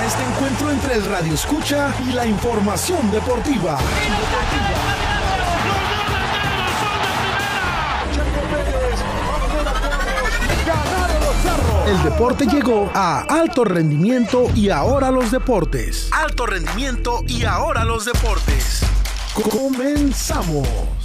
a este encuentro entre el radio escucha y la información deportiva. El deporte llegó a alto rendimiento y ahora los deportes. Alto rendimiento y ahora los deportes. Comenzamos.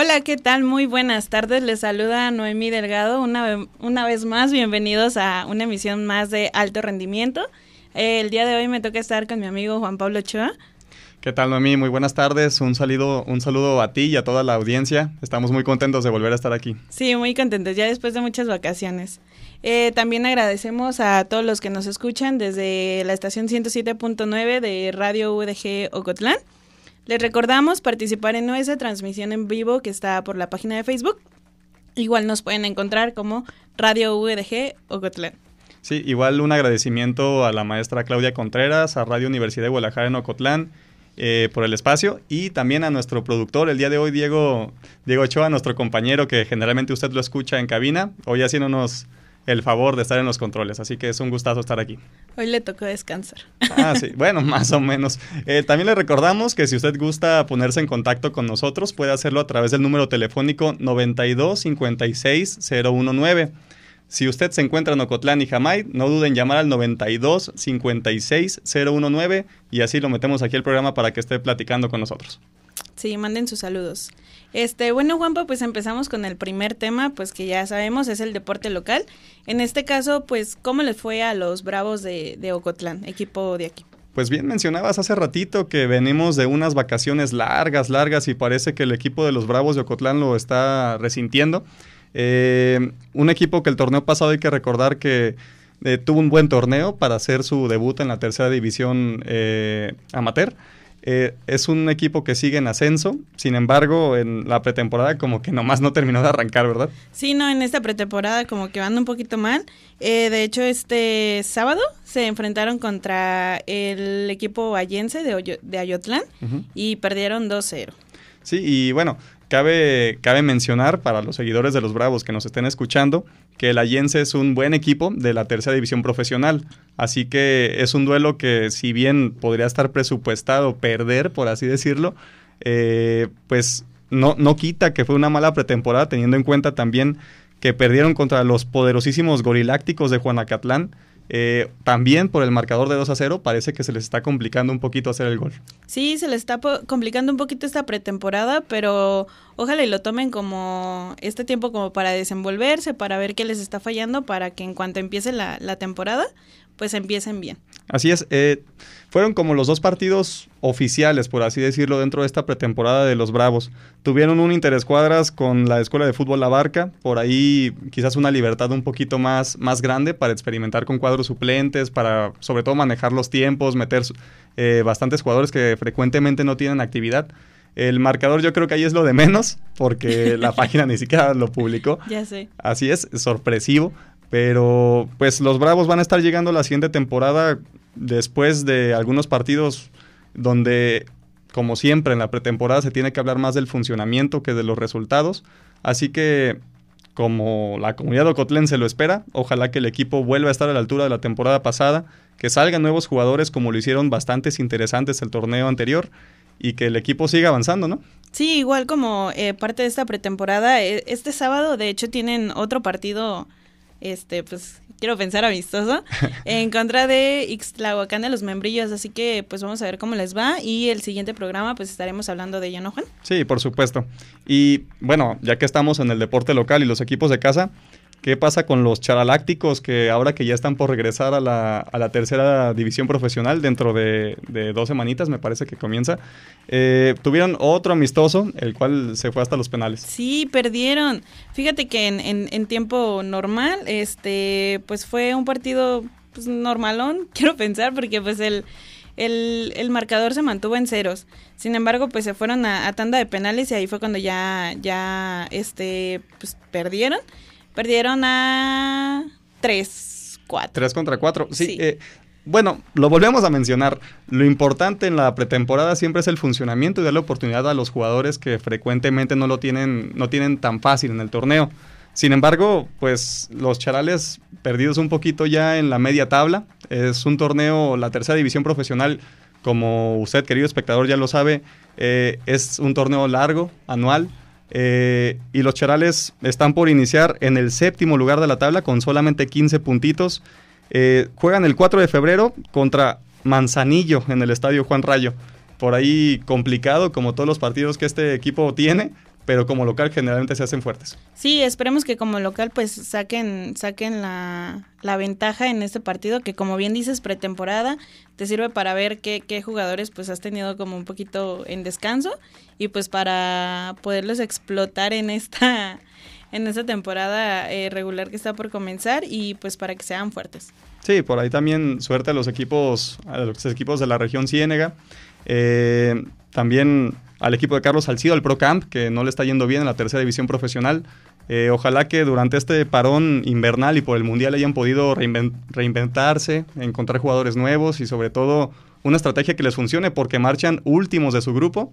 Hola, ¿qué tal? Muy buenas tardes. Les saluda Noemí Delgado. Una, una vez más, bienvenidos a una emisión más de Alto Rendimiento. el día de hoy me toca estar con mi amigo Juan Pablo Ochoa. ¿Qué tal, Noemí? Muy buenas tardes. Un saludo, un saludo a ti y a toda la audiencia. Estamos muy contentos de volver a estar aquí. Sí, muy contentos, ya después de muchas vacaciones. Eh, también agradecemos a todos los que nos escuchan desde la estación 107.9 de Radio UDG Ocotlán. Les recordamos participar en nuestra transmisión en vivo que está por la página de Facebook. Igual nos pueden encontrar como Radio UDG Ocotlán. Sí, igual un agradecimiento a la maestra Claudia Contreras, a Radio Universidad de Guadalajara en Ocotlán eh, por el espacio y también a nuestro productor el día de hoy, Diego, Diego Ochoa, nuestro compañero que generalmente usted lo escucha en cabina, hoy haciéndonos el favor de estar en los controles, así que es un gustazo estar aquí. Hoy le tocó descansar. Ah, sí, bueno, más o menos. Eh, también le recordamos que si usted gusta ponerse en contacto con nosotros, puede hacerlo a través del número telefónico 92 56 019. Si usted se encuentra en Ocotlán y Jamay, no duden en llamar al 92 56 019 y así lo metemos aquí al programa para que esté platicando con nosotros. Sí, manden sus saludos. Este, bueno, Juanpa, pues empezamos con el primer tema, pues que ya sabemos es el deporte local. En este caso, pues, ¿cómo les fue a los Bravos de, Ocotlán, equipo de aquí? Pues bien mencionabas hace ratito que venimos de unas vacaciones largas, largas y parece que el equipo de los Bravos de Ocotlán lo está resintiendo. Eh, un equipo que el torneo pasado hay que recordar que eh, tuvo un buen torneo para hacer su debut en la tercera división eh, amateur. Es un equipo que sigue en ascenso, sin embargo, en la pretemporada como que nomás no terminó de arrancar, ¿verdad? Sí, no, en esta pretemporada como que van un poquito mal. de hecho, este sábado se enfrentaron contra el equipo allense de, de Ayotlán y perdieron 2-0. Sí, y bueno, Cabe, cabe mencionar para los seguidores de los Bravos que nos estén escuchando que el Allense es un buen equipo de la tercera división profesional. Así que es un duelo que si bien podría estar presupuestado perder, por así decirlo, eh, pues no, no quita que fue una mala pretemporada teniendo en cuenta también que perdieron contra los poderosísimos gorilácticos de Juanacatlán eh, también por el marcador de 2 a 0 parece que se les está complicando un poquito hacer el gol. Sí, se les está complicando un poquito esta pretemporada, pero ojalá y lo tomen como este tiempo como para desenvolverse, para ver qué les está fallando, para que en cuanto empiece la, la temporada, pues empiecen bien. Así es, eh, fueron como los dos partidos oficiales, por así decirlo, dentro de esta pretemporada de los Bravos. Tuvieron un interescuadras con la Escuela de Fútbol La Barca, por ahí quizás una libertad un poquito más, más grande para experimentar con cuadros suplentes, para sobre todo manejar los tiempos, meter eh, bastantes jugadores que frecuentemente no tienen actividad. El marcador yo creo que ahí es lo de menos, porque la página ni siquiera lo publicó. Ya sé. Así es, sorpresivo. Pero pues los Bravos van a estar llegando la siguiente temporada después de algunos partidos donde, como siempre en la pretemporada, se tiene que hablar más del funcionamiento que de los resultados. Así que, como la comunidad de Ocotlen se lo espera, ojalá que el equipo vuelva a estar a la altura de la temporada pasada, que salgan nuevos jugadores como lo hicieron bastantes interesantes el torneo anterior y que el equipo siga avanzando, ¿no? Sí, igual como eh, parte de esta pretemporada, e, este sábado de hecho tienen otro partido este, pues quiero pensar amistoso, en contra de Ixtlahuacán de los Membrillos, así que pues vamos a ver cómo les va y el siguiente programa pues estaremos hablando de ello, ¿no, Juan? Sí, por supuesto. Y bueno, ya que estamos en el deporte local y los equipos de casa, ¿Qué pasa con los charalácticos que ahora que ya están por regresar a la, a la tercera división profesional dentro de, dos semanitas, me parece que comienza? Eh, tuvieron otro amistoso, el cual se fue hasta los penales. Sí, perdieron. Fíjate que en, en, tiempo normal, este, pues fue un partido pues, normalón, quiero pensar, porque pues el, el, el, marcador se mantuvo en ceros. Sin embargo, pues se fueron a, tanda de penales y ahí fue cuando ya, ya, este, pues perdieron. Perdieron a 3, 4. 3 contra 4. Sí. Eh, bueno, lo volvemos a mencionar. Lo importante en la pretemporada siempre es el funcionamiento y darle oportunidad a los jugadores que frecuentemente no lo tienen, no tienen tan fácil en el torneo. Sin embargo, pues los charales perdidos un poquito ya en la media tabla. Es un torneo, la tercera división profesional, como usted, querido espectador, ya lo sabe, eh, es un torneo largo, anual. Eh, y los charales están por iniciar en el séptimo lugar de la tabla con solamente 15 puntitos. Eh, juegan el 4 de febrero contra Manzanillo en el estadio Juan Rayo. Por ahí complicado, como todos los partidos que este equipo tiene, pero como local generalmente se hacen fuertes. Sí, esperemos que como local pues saquen, saquen la, ventaja en este partido, que como bien dices, pretemporada, te sirve para ver qué, qué, jugadores pues has tenido como un poquito en descanso y pues para poderlos explotar en esta, en esta temporada eh, regular que está por comenzar y pues para que sean fuertes. Sí, por ahí también suerte a los equipos, a los equipos de la región Ciénega. Eh, también al equipo de Carlos Salcido, al Pro Camp, que no le está yendo bien en la tercera división profesional. Eh, ojalá que durante este parón invernal y por el Mundial hayan podido reinventarse, encontrar jugadores nuevos y sobre todo una estrategia que les funcione porque marchan últimos de su grupo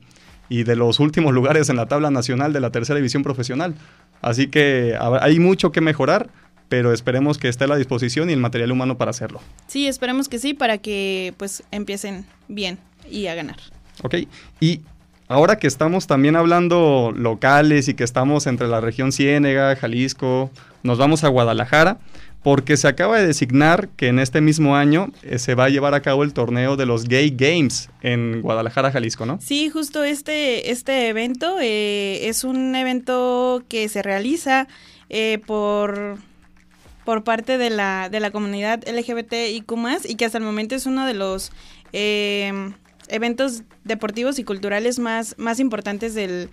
y de los últimos lugares en la tabla nacional de la tercera división profesional. Así que hay mucho que mejorar, pero esperemos que esté a la disposición y el material humano para hacerlo. Sí, esperemos que sí, para que pues empiecen bien y a ganar. Ok, y ahora que estamos también hablando locales y que estamos entre la región Ciénega, Jalisco, nos vamos a Guadalajara, porque se acaba de designar que en este mismo año eh, se va a llevar a cabo el torneo de los Gay Games en Guadalajara, Jalisco, ¿no? Sí, justo este, este evento eh, es un evento que se realiza eh, por por parte de la, de la comunidad LGBTIQ+, y que hasta el momento es uno de los eventos deportivos y culturales más, más importantes del,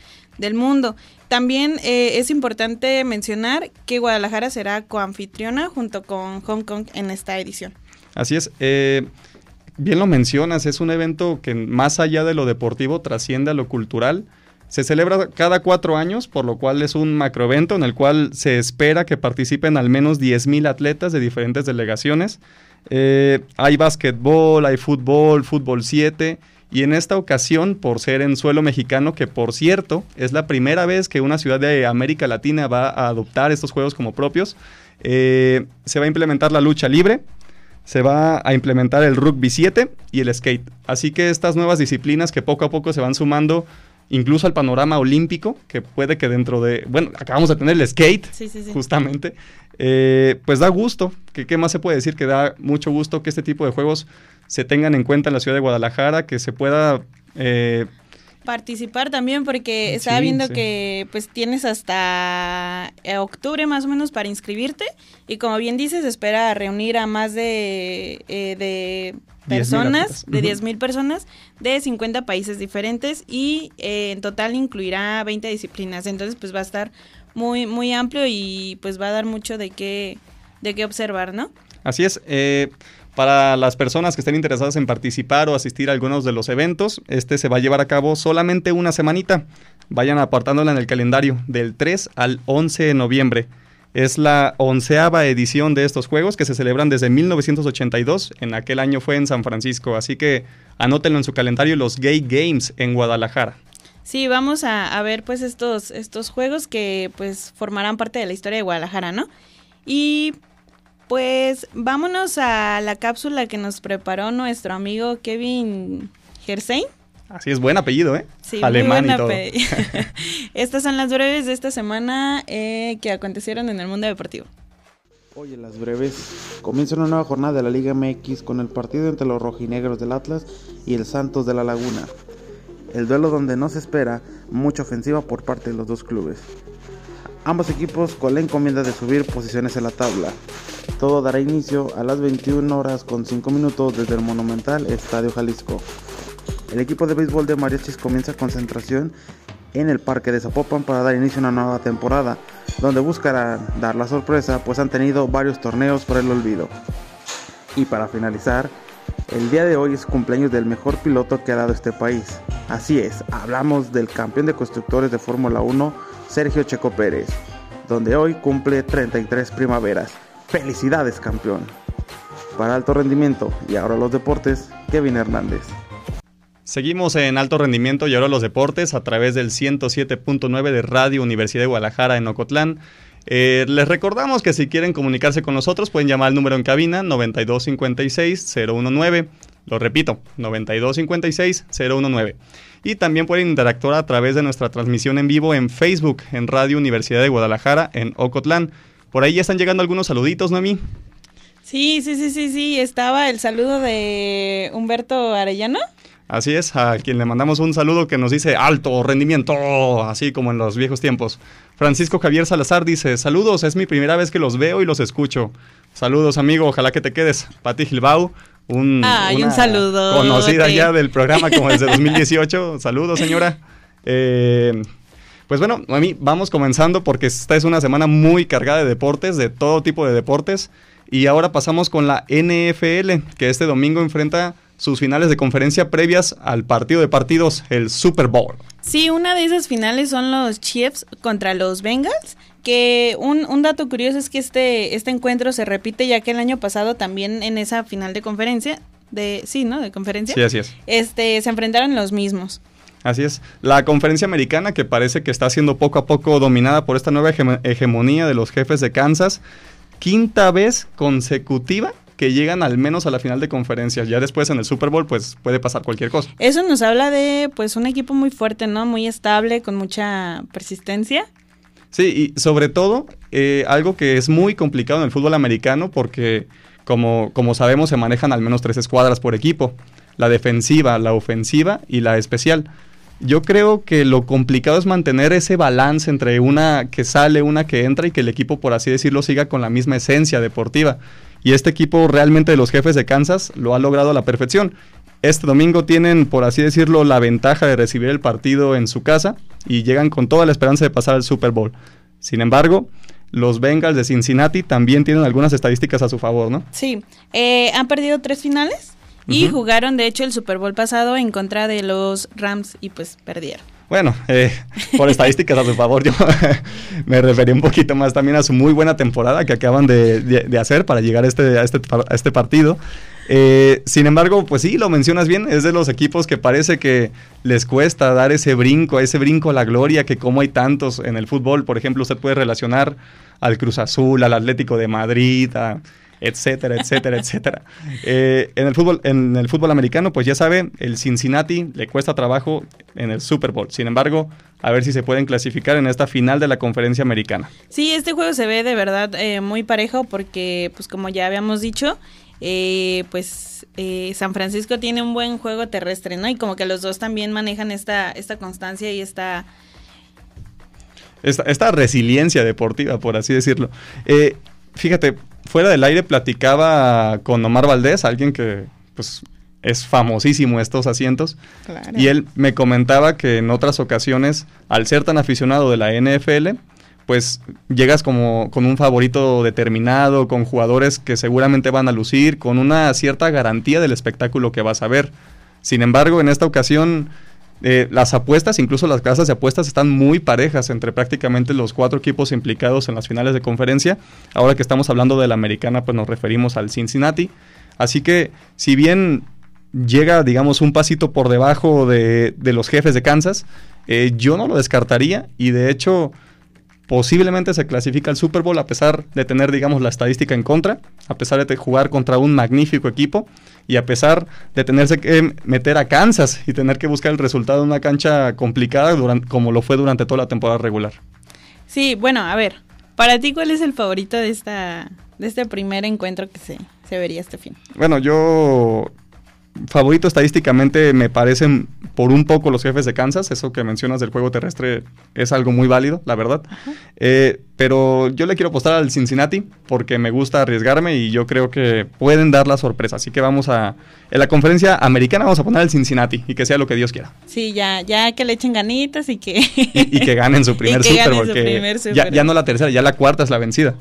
mundo. También eh, es importante mencionar que Guadalajara será coanfitriona junto con Hong Kong en esta edición. Así es. Eh, bien lo mencionas, es un evento que más allá de lo deportivo trasciende a lo cultural. Se celebra cada cuatro años, por lo cual es un macroevento en el cual se espera que participen al menos 10.000 atletas de diferentes delegaciones. Eh, hay básquetbol, hay fútbol, fútbol 7. Y en esta ocasión, por ser en suelo mexicano, que por cierto es la primera vez que una ciudad de América Latina va a adoptar estos juegos como propios, eh, se va a implementar la lucha libre, se va a implementar el rugby 7 y el skate. Así que estas nuevas disciplinas que poco a poco se van sumando incluso al panorama olímpico, que puede que dentro de, bueno, acabamos de tener el skate, justamente, eh, pues da gusto, que qué más se puede decir, que da mucho gusto que este tipo de juegos se tengan en cuenta en la ciudad de Guadalajara, que se pueda... Eh, participar también porque estaba viendo que pues tienes hasta eh, octubre más o menos para inscribirte y como bien dices espera reunir a más de, de personas, de 10.000 mil personas de 50 países diferentes y en total incluirá 20 disciplinas. Entonces, pues va a estar muy, muy amplio y pues va a dar mucho de qué, de qué observar, ¿no? Así es. Eh, para las personas que estén interesadas en participar o asistir a algunos de los eventos, este se va a llevar a cabo solamente una semanita. Vayan apartándola en el calendario del 3 al 11 de noviembre. Es la onceava edición de estos juegos que se celebran desde 1982. En aquel año fue en San Francisco. Así que anótenlo en su calendario los Gay Games en Guadalajara. Sí, vamos a, ver pues estos, estos juegos que pues formarán parte de la historia de Guadalajara, ¿no? Y pues vámonos a la cápsula que nos preparó nuestro amigo Kevin Gersein. Así es, buen apellido, ¿eh? Sí, Alemán y todo. Estas son las breves de esta semana eh, que acontecieron en el mundo deportivo. Hoy en las breves comienza una nueva jornada de la Liga MX con el partido entre los rojinegros del Atlas y el Santos de la Laguna el duelo donde no se espera mucha ofensiva por parte de los dos clubes. Ambos equipos con la encomienda de subir posiciones en la tabla. Todo dará inicio a las 21 horas con 5 minutos desde el monumental Estadio Jalisco. El equipo de béisbol de Mariachis comienza concentración en el parque de Zapopan para dar inicio a una nueva temporada, donde buscarán dar la sorpresa pues han tenido varios torneos por el olvido. Y para finalizar, el día de hoy es cumpleaños del mejor piloto que ha dado este país. Así es, hablamos del campeón de constructores de Fórmula 1, Sergio Checo Pérez, donde hoy cumple 33 primaveras. Felicidades campeón. Para alto rendimiento y ahora los deportes, Kevin Hernández. Seguimos en alto rendimiento y ahora los deportes a través del 107.9 de Radio Universidad de Guadalajara en Ocotlán. Eh, les recordamos que si quieren comunicarse con nosotros pueden llamar al número en cabina 9256-019. Lo repito, 9256-019. Y también pueden interactuar a través de nuestra transmisión en vivo en Facebook, en Radio Universidad de Guadalajara, en Ocotlán. Por ahí ya están llegando algunos saluditos, Noemí. Sí, sí, sí, sí, sí. Estaba el saludo de Humberto Arellano. Así es, a quien le mandamos un saludo que nos dice alto rendimiento, así como en los viejos tiempos. Francisco Javier Salazar dice, saludos, es mi primera vez que los veo y los escucho. Saludos, amigo, ojalá que te quedes. Pati Gilbao, un, Ay, un saludo. Conocida ya del programa como desde 2018. Saludos, señora. Eh, pues bueno, a mí vamos comenzando porque esta es una semana muy cargada de deportes, de todo tipo de deportes. Y ahora pasamos con la NFL, que este domingo enfrenta sus finales de conferencia previas al partido de partidos, el Super Bowl. Sí, una de esas finales son los Chiefs contra los Bengals. Que un, un dato curioso es que este, este encuentro se repite ya que el año pasado también en esa final de conferencia, de sí, ¿no? De conferencia. Sí, así es. Este, se enfrentaron los mismos. Así es. La conferencia americana, que parece que está siendo poco a poco dominada por esta nueva hegemonía de los jefes de Kansas, quinta vez consecutiva que llegan al menos a la final de conferencias. Ya después en el Super Bowl, pues puede pasar cualquier cosa. Eso nos habla de, pues, un equipo muy fuerte, ¿no? Muy estable, con mucha persistencia. Sí, y sobre todo, eh, algo que es muy complicado en el fútbol americano, porque como, como sabemos, se manejan al menos tres escuadras por equipo: la defensiva, la ofensiva y la especial. Yo creo que lo complicado es mantener ese balance entre una que sale, una que entra y que el equipo, por así decirlo, siga con la misma esencia deportiva. Y este equipo realmente de los jefes de Kansas lo ha logrado a la perfección. Este domingo tienen, por así decirlo, la ventaja de recibir el partido en su casa y llegan con toda la esperanza de pasar al Super Bowl. Sin embargo, los Bengals de Cincinnati también tienen algunas estadísticas a su favor, ¿no? Sí, eh, han perdido tres finales y jugaron de hecho el Super Bowl pasado en contra de los Rams y pues perdieron. Bueno, eh, por estadísticas a su favor, yo me referí un poquito más también a su muy buena temporada que acaban de, hacer para llegar a este, este, a este partido. Eh, sin embargo, pues sí, lo mencionas bien, es de los equipos que parece que les cuesta dar ese brinco, ese brinco a la gloria, que como hay tantos en el fútbol, por ejemplo, usted puede relacionar al Cruz Azul, al Atlético de Madrid, a etcétera, etcétera, etcétera. Eh, en, el fútbol, en el fútbol americano, pues ya sabe, el Cincinnati le cuesta trabajo en el Super Bowl. Sin embargo, a ver si se pueden clasificar en esta final de la conferencia americana. Sí, este juego se ve de verdad eh, muy parejo porque, pues como ya habíamos dicho, eh, pues San Francisco tiene un buen juego terrestre, ¿no? Y como que los dos también manejan esta, esta constancia y esta... Esta, esta resiliencia deportiva, por así decirlo. fíjate, fuera del aire platicaba con Omar Valdés, alguien que pues es famosísimo estos asientos. Y él me comentaba que en otras ocasiones, al ser tan aficionado de la NFL, pues llegas como con un favorito determinado, con jugadores que seguramente van a lucir, con una cierta garantía del espectáculo que vas a ver. Sin embargo, en esta ocasión eh, las apuestas, incluso las casas de apuestas, están muy parejas entre prácticamente los cuatro equipos implicados en las finales de conferencia. Ahora que estamos hablando de la americana, pues nos referimos al Cincinnati. Así que, si bien llega, digamos, un pasito por debajo de, los jefes de Kansas, eh, yo no lo descartaría y de hecho posiblemente se clasifica al Super Bowl a pesar de tener, digamos, la estadística en contra, a pesar de jugar contra un magnífico equipo y a pesar de tenerse que meter a Kansas y tener que buscar el resultado en una cancha complicada durante, como lo fue durante toda la temporada regular. Sí, bueno, a ver, para ti, ¿cuál es el favorito de esta de este primer encuentro que se, se vería este fin? Bueno, yo favorito estadísticamente me parecen por un poco los jefes de Kansas. Eso que mencionas del juego terrestre es algo muy válido, la verdad. Eh, pero yo le quiero apostar al Cincinnati porque me gusta arriesgarme y yo creo que pueden dar la sorpresa. Así que vamos a. En la conferencia americana vamos a poner al Cincinnati y que sea lo que Dios quiera. Sí, ya, ya que le echen ganitas y que. y, que ganen su primer Super Bowl. Ya, ya no la tercera, ya la cuarta es la vencida.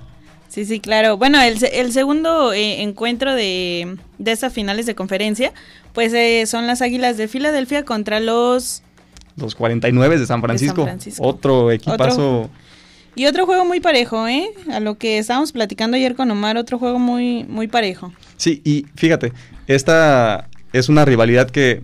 Sí, sí, claro. Bueno, el, el segundo eh, encuentro de, de esas finales de conferencia, pues eh, son las Águilas de Filadelfia contra los... Los 49 de San Francisco. Otro equipazo. y otro juego muy parejo, ¿eh? A lo que estábamos platicando ayer con Omar, otro juego muy, muy parejo. Sí, y fíjate, esta es una rivalidad que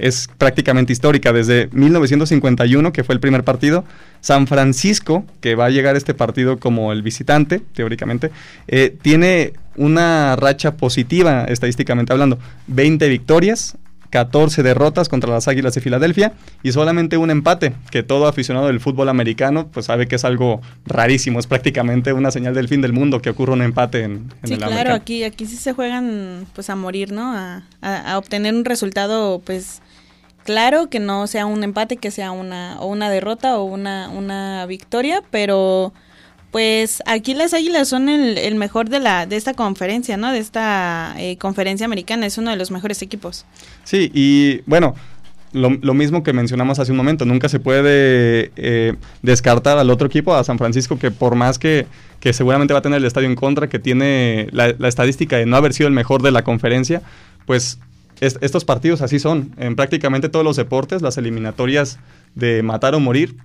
es prácticamente histórica. Desde 1951, que fue el primer partido, San Francisco, que va a llegar a este partido como el visitante, teóricamente, eh, tiene una racha positiva, estadísticamente hablando. 20 victorias, 14 derrotas contra las Águilas de Filadelfia y solamente un empate, que todo aficionado del fútbol americano pues sabe que es algo rarísimo, es prácticamente una señal del fin del mundo que ocurra un empate en, en sí, el claro, aquí, aquí sí se juegan pues a morir, ¿no? A, a, a, obtener un resultado pues claro, que no sea un empate, que sea una, o una derrota o una, una victoria, pero pues aquí las Águilas son el, el, mejor de la de esta conferencia, ¿no? De esta eh, conferencia americana, es uno de los mejores equipos. Sí, y bueno, lo, lo, mismo que mencionamos hace un momento, nunca se puede eh, descartar al otro equipo, a San Francisco, que por más que, que seguramente va a tener el estadio en contra, que tiene la, la estadística de no haber sido el mejor de la conferencia, pues es, estos partidos así son. En prácticamente todos los deportes, las eliminatorias de matar o morir,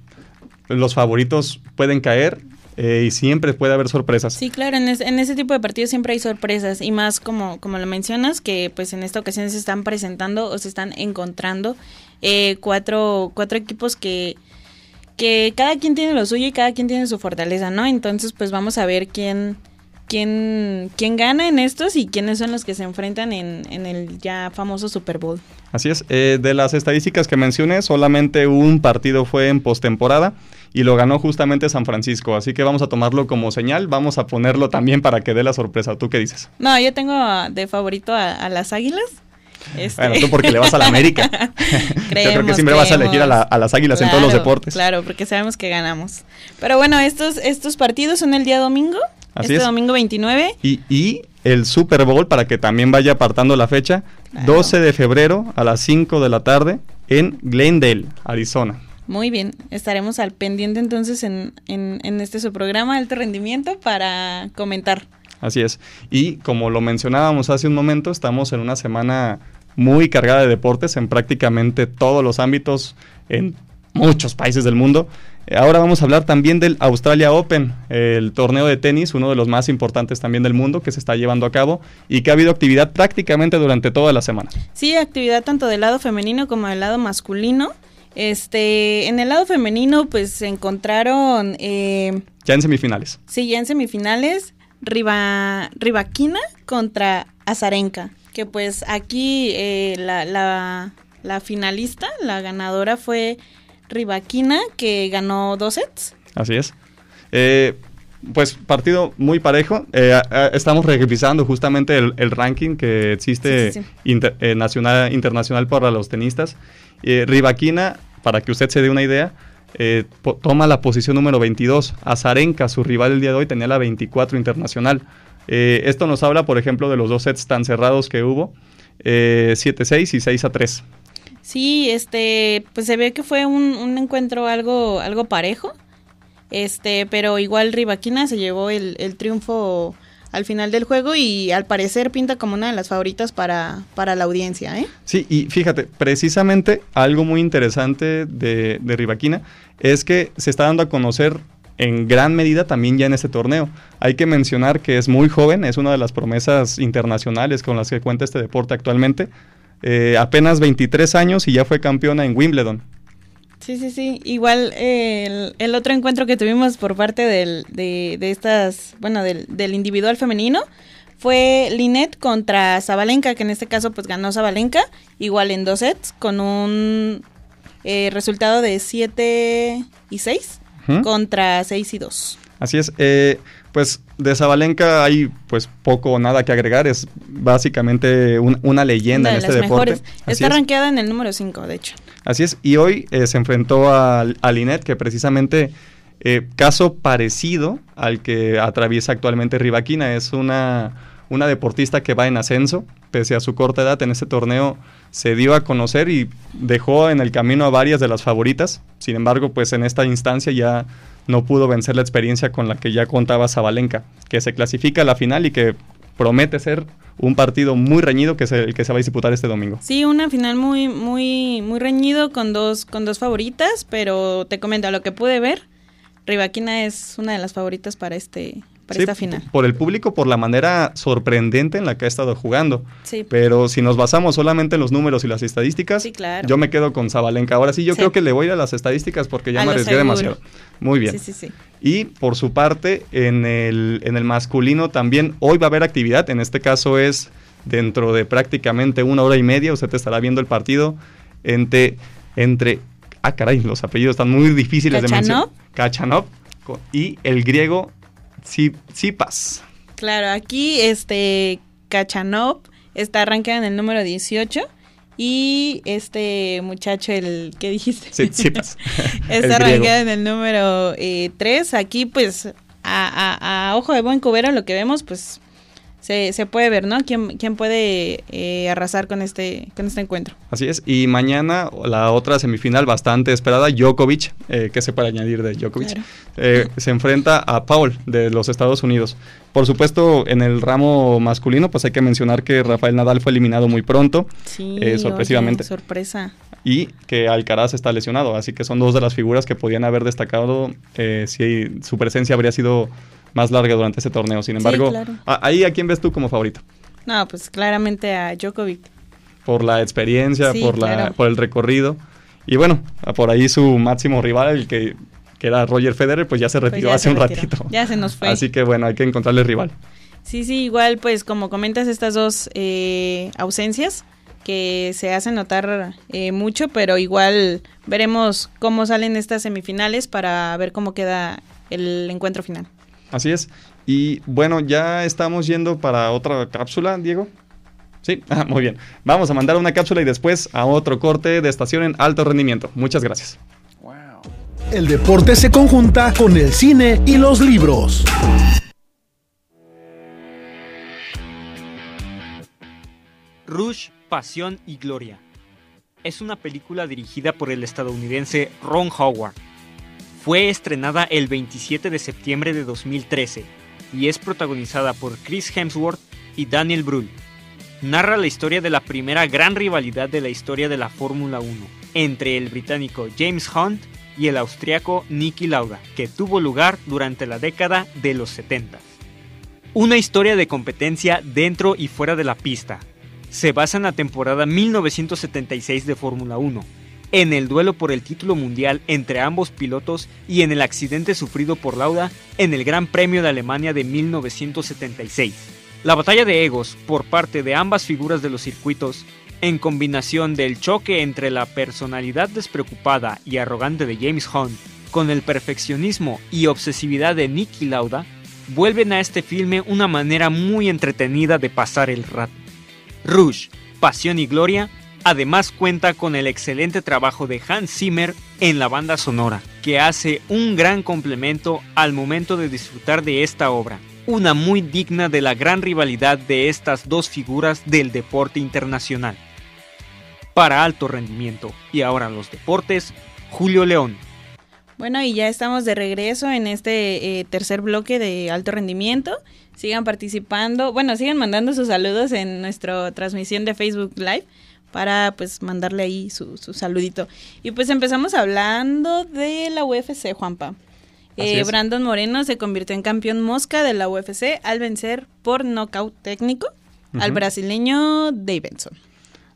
los favoritos pueden caer eh, y siempre puede haber sorpresas. Sí, claro, en, ese tipo de partidos siempre hay sorpresas y más como, como lo mencionas, que pues en esta ocasión se están presentando o se están encontrando eh, cuatro, cuatro equipos que, que cada quien tiene lo suyo y cada quien tiene su fortaleza, ¿no? Entonces pues vamos a ver quién, quién, quién gana en estos y quiénes son los que se enfrentan en, en el ya famoso Super Bowl. Así es, eh, de las estadísticas que mencioné, solamente un partido fue en postemporada y lo ganó justamente San Francisco, así que vamos a tomarlo como señal, vamos a ponerlo también para que dé la sorpresa. ¿Tú qué dices? No, yo tengo de favorito a, a las Águilas. Este... Bueno, tú porque le vas a la América. creemos, yo creo que siempre creemos. vas a elegir a, la, a las Águilas claro, en todos los deportes. Claro, porque sabemos que ganamos. Pero bueno, estos, estos partidos son el día domingo. Así este es. domingo 29. Y, y, el Super Bowl, para que también vaya apartando la fecha, claro. 12 de febrero a las 5 de la tarde en Glendale, Arizona. Muy bien, estaremos al pendiente entonces en, en, en este su programa Alto Rendimiento para comentar. Así es. Y como lo mencionábamos hace un momento, estamos en una semana muy cargada de deportes en prácticamente todos los ámbitos, en muchos países del mundo. Ahora vamos a hablar también del Australia Open, el torneo de tenis, uno de los más importantes también del mundo que se está llevando a cabo y que ha habido actividad prácticamente durante toda la semana. Sí, actividad tanto del lado femenino como del lado masculino. Este, en el lado femenino, pues se encontraron. Eh, ya en semifinales. Sí, ya en semifinales. Riva, Rivaquina contra Azarenka. Que pues aquí eh, la, la, la, finalista, la ganadora fue Rivaquina, que ganó dos sets. Así es. Eh, pues partido muy parejo. Eh, estamos revisando justamente el, el, ranking que existe sí, sí, sí. Inter, eh, nacional, internacional para los tenistas. Eh, Rivaquina, para que usted se dé una idea, eh, toma la posición número 22. Azarenka, su rival el día de hoy, tenía la 24 internacional. Esto nos habla, por ejemplo, de los dos sets tan cerrados que hubo, 7-6 y 6-3. Sí, este, pues se ve que fue un, un encuentro algo, algo parejo. Este, pero igual Rivaquina se llevó el, el, triunfo al final del juego y al parecer pinta como una de las favoritas para, para la audiencia, ¿eh? Sí, y fíjate, precisamente algo muy interesante de, de Rivaquina es que se está dando a conocer en gran medida también ya en este torneo. Hay que mencionar que es muy joven, es una de las promesas internacionales con las que cuenta este deporte actualmente. Eh, apenas 23 años y ya fue campeona en Wimbledon. Sí, sí, sí. Igual eh, el, el, otro encuentro que tuvimos por parte del, de, de, estas, bueno, del, del, individual femenino fue Linet contra Zabalenka, que en este caso pues ganó Zabalenka, igual en dos sets, con un eh, resultado de 7 y 6 uh -huh. contra 6 y 2. Así es. Eh, pues de Zabalenka hay pues poco o nada que agregar, es básicamente un, una leyenda una en este deporte. Está es. rankeada en el número 5, de hecho. Así es, y hoy eh, se enfrentó a, a Linet, que precisamente eh, caso parecido al que atraviesa actualmente Rivaquina, es una, una deportista que va en ascenso, pese a su corta edad en este torneo se dio a conocer y dejó en el camino a varias de las favoritas, sin embargo pues en esta instancia ya no pudo vencer la experiencia con la que ya contaba Zabalenka, que se clasifica a la final y que promete ser un partido muy reñido que es el que se va a disputar este domingo. Sí, una final muy muy muy reñido con dos con dos favoritas, pero te comento a lo que pude ver, Rivaquina es una de las favoritas para este para esta final. Por el público, por la manera sorprendente en la que ha estado jugando. Sí. Pero si nos basamos solamente en los números y las estadísticas, Sí, claro. yo me quedo con Zabalenka. Ahora sí, yo Sí. creo que le voy a ir a las estadísticas porque ya A me arriesgué demasiado. Muy bien. Sí, sí, sí. Y por su parte, en el, en el masculino también, hoy va a haber actividad. En este caso es dentro de prácticamente una hora y media. Usted estará viendo el partido entre. entre ah, caray, los apellidos están muy difíciles de mencionar. Kachanov. Kachanov y el griego Tsi- Tsipas. Claro, aquí este Kachanov está arrancado en el número 18 y este muchacho, el que dijiste, Sí, Tsipas. El está arrancado en el número 3. Aquí pues a, a- a ojo de buen cubero lo que vemos pues se, se puede ver, ¿no? ¿Quién, quién puede eh, arrasar con este, con este encuentro? Así es. Y mañana la otra semifinal bastante esperada, Djokovic, eh, ¿qué se puede añadir de Djokovic? Claro. Eh, se enfrenta a Paul de los Estados Unidos. Por supuesto, en el ramo masculino, pues hay que mencionar que Rafael Nadal fue eliminado muy pronto Sí, Eh, sorpresivamente. oye, sorpresa. y que Alcaraz está lesionado. Así que son dos de las figuras que podían haber destacado eh, si su presencia habría sido más larga durante ese torneo. Sin Sí, embargo, claro. a- ahí a quién ves tú como favorito. No, pues claramente a Djokovic. por la experiencia, Sí, por, la, claro. por el recorrido. Y bueno, por ahí su máximo rival, el que, que era Roger Federer, pues ya se Pues retiró ya hace se un retiró. ratito. Ya se nos fue. Así que bueno, hay que encontrarle rival. Sí, sí, igual pues como comentas estas dos eh, ausencias que se hacen notar eh, mucho, pero igual veremos cómo salen estas semifinales para ver cómo queda el encuentro final. Así es. Y bueno, ya estamos yendo para otra cápsula, Diego. Sí, ah, muy bien. Vamos a mandar una cápsula y después a otro corte de estación en alto rendimiento. Muchas gracias. El deporte se conjunta con el cine y los libros. Rush, Pasión y Gloria. Es una película dirigida por el estadounidense Ron Howard. Fue estrenada el 27 de septiembre de 2013 y es protagonizada por Chris Hemsworth y Daniel Brühl. Narra la historia de la primera gran rivalidad de la historia de la Fórmula 1 entre el británico James Hunt y el austriaco Niki Lauda, que tuvo lugar durante la década de los 70. Una historia de competencia dentro y fuera de la pista, se basa en la temporada 1976 de Fórmula 1, en el duelo por el título mundial entre ambos pilotos y en el accidente sufrido por Lauda en el Gran Premio de Alemania de 1976. La batalla de egos por parte de ambas figuras de los circuitos, en combinación del choque entre la personalidad despreocupada y arrogante de James Hunt con el perfeccionismo y obsesividad de Niki Lauda, vuelven a este filme una manera muy entretenida de pasar el rato. Rush, Pasión y Gloria, además cuenta con el excelente trabajo de Hans Zimmer en la banda sonora, que hace un gran complemento al momento de disfrutar de esta obra, una muy digna de la gran rivalidad de estas dos figuras del deporte internacional. Para alto rendimiento y ahora los deportes, Julio León. Bueno, y ya estamos de regreso en este eh, tercer bloque de alto rendimiento. Sigan participando, bueno, sigan mandando sus saludos en nuestra transmisión de Facebook Live para pues mandarle ahí su, su saludito. Y pues empezamos hablando de la UFC, Juanpa. Eh. Brandon Moreno se convirtió en campeón mosca de la UFC al vencer por nocaut técnico al brasileño Davidson.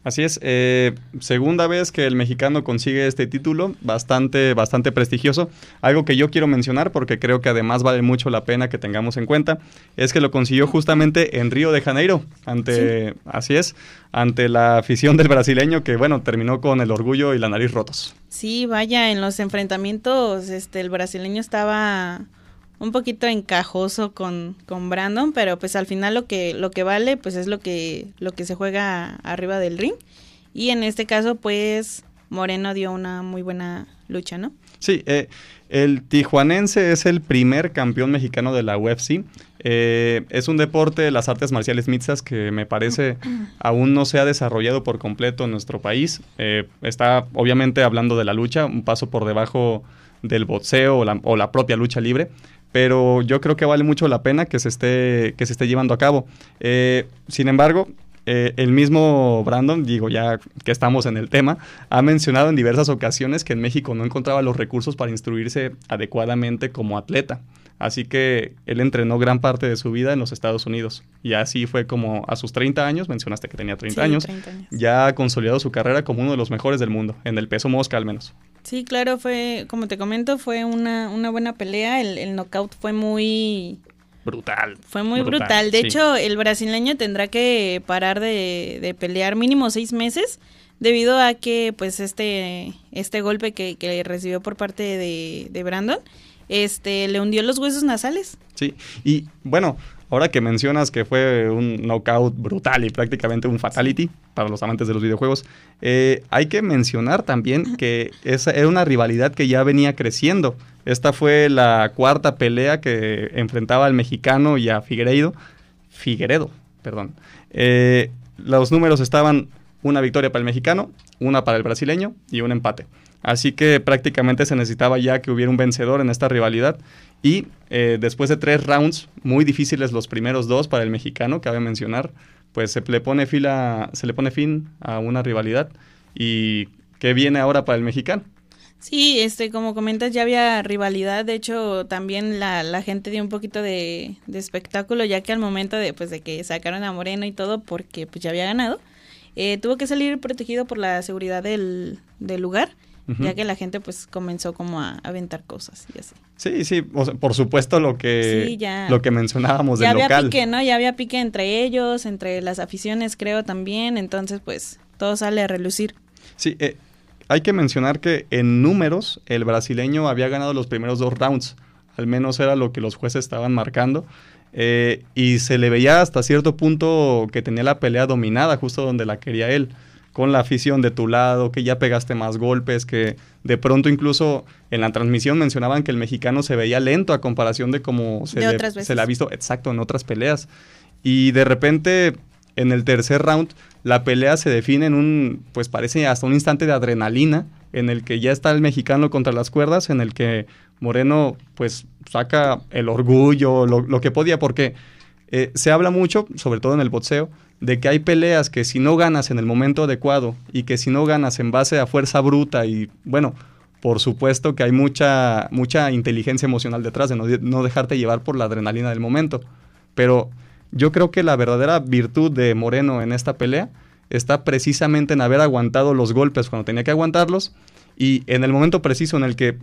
Así es, eh, segunda vez que el mexicano consigue este título, bastante, bastante prestigioso. Algo que yo quiero mencionar, porque creo que además vale mucho la pena que tengamos en cuenta, es que lo consiguió justamente en Río de Janeiro, ante, así es, ante la afición del brasileño que, bueno, terminó con el orgullo y la nariz rotos. Sí, vaya, en los enfrentamientos, este, el brasileño estaba un poquito encajoso con, con Brandon, pero pues al final lo que, lo que vale, pues es lo que, lo que se juega arriba del ring. Y en este caso, pues, Moreno dio una muy buena lucha, ¿no? Sí, eh, el tijuanense es el primer campeón mexicano de la UFC. Eh, es un deporte de las artes marciales mixtas que me parece aún no se ha desarrollado por completo en nuestro país. Eh, está obviamente hablando de la lucha, un paso por debajo del boxeo o la, o la propia lucha libre. Pero yo creo que vale mucho la pena que se esté, que se esté llevando a cabo. Eh, sin embargo, eh, el mismo Brandon, digo ya que estamos en el tema, ha mencionado en diversas ocasiones que en México no encontraba los recursos para instruirse adecuadamente como atleta. Así que él entrenó gran parte de su vida en los Estados Unidos. Y así fue como a sus 30 años, mencionaste que tenía 30, Sí, años, 30 años. ya ha consolidado su carrera como uno de los mejores del mundo, en el peso mosca al menos. Sí, claro, fue, como te comento, fue una, una buena pelea. El, el knockout fue muy, Brutal. fue muy brutal. De sí. hecho, el brasileño tendrá que parar de, de pelear mínimo seis meses debido a que, pues, este, este golpe que, que recibió por parte de, de Brandon, este, le hundió los huesos nasales. Sí, y bueno, ahora que mencionas que fue un knockout brutal y prácticamente un fatality para los amantes de los videojuegos, eh, hay que mencionar también que esa era una rivalidad que ya venía creciendo. Esta fue la cuarta pelea que enfrentaba al mexicano y a Figueiredo. Figueredo, perdón. Eh, los números estaban una victoria para el mexicano, una para el brasileño y un empate. Así que prácticamente se necesitaba ya que hubiera un vencedor en esta rivalidad. Y eh, después de tres rounds, muy difíciles los primeros dos para el mexicano, cabe mencionar, pues se le pone, fila, se le pone fin a una rivalidad. ¿Y qué viene ahora para el mexicano? Sí, este, como comentas, ya había rivalidad. De hecho, también la, la gente dio un poquito de, espectáculo, ya que al momento de, pues, de que sacaron a Moreno y todo, porque pues ya había ganado, eh, tuvo que salir protegido por la seguridad del, del lugar, Ya que la gente pues comenzó como a aventar cosas y así. Sí, sí, o sea, por supuesto lo que, Sí, ya. lo que mencionábamos ya del había local. pique, ¿no? Ya había pique entre ellos, entre las aficiones, creo también. Entonces, pues, todo sale a relucir. Sí, eh, hay que mencionar que en números el brasileño había ganado los primeros dos rounds. Al menos era lo que los jueces estaban marcando. Eh, y se le veía hasta cierto punto que tenía la pelea dominada justo donde la quería él. Con la afición de tu lado, que ya pegaste más golpes, que de pronto incluso en la transmisión mencionaban que el mexicano se veía lento a comparación de cómo se, De le, otras se veces. le ha visto exacto en otras peleas. Y de repente, en el tercer round, la pelea se define en un, pues parece hasta un instante de adrenalina, en el que ya está el mexicano contra las cuerdas, en el que Moreno, pues, saca el orgullo, lo, lo que podía, porque eh, se habla mucho, sobre todo en el boxeo, de que hay peleas que si no ganas en el momento adecuado y que si no ganas en base a fuerza bruta y, bueno, por supuesto que hay mucha, mucha inteligencia emocional detrás de no, de- no dejarte llevar por la adrenalina del momento. Pero yo creo que la verdadera virtud de Moreno en esta pelea está precisamente en haber aguantado los golpes cuando tenía que aguantarlos y en el momento preciso en el que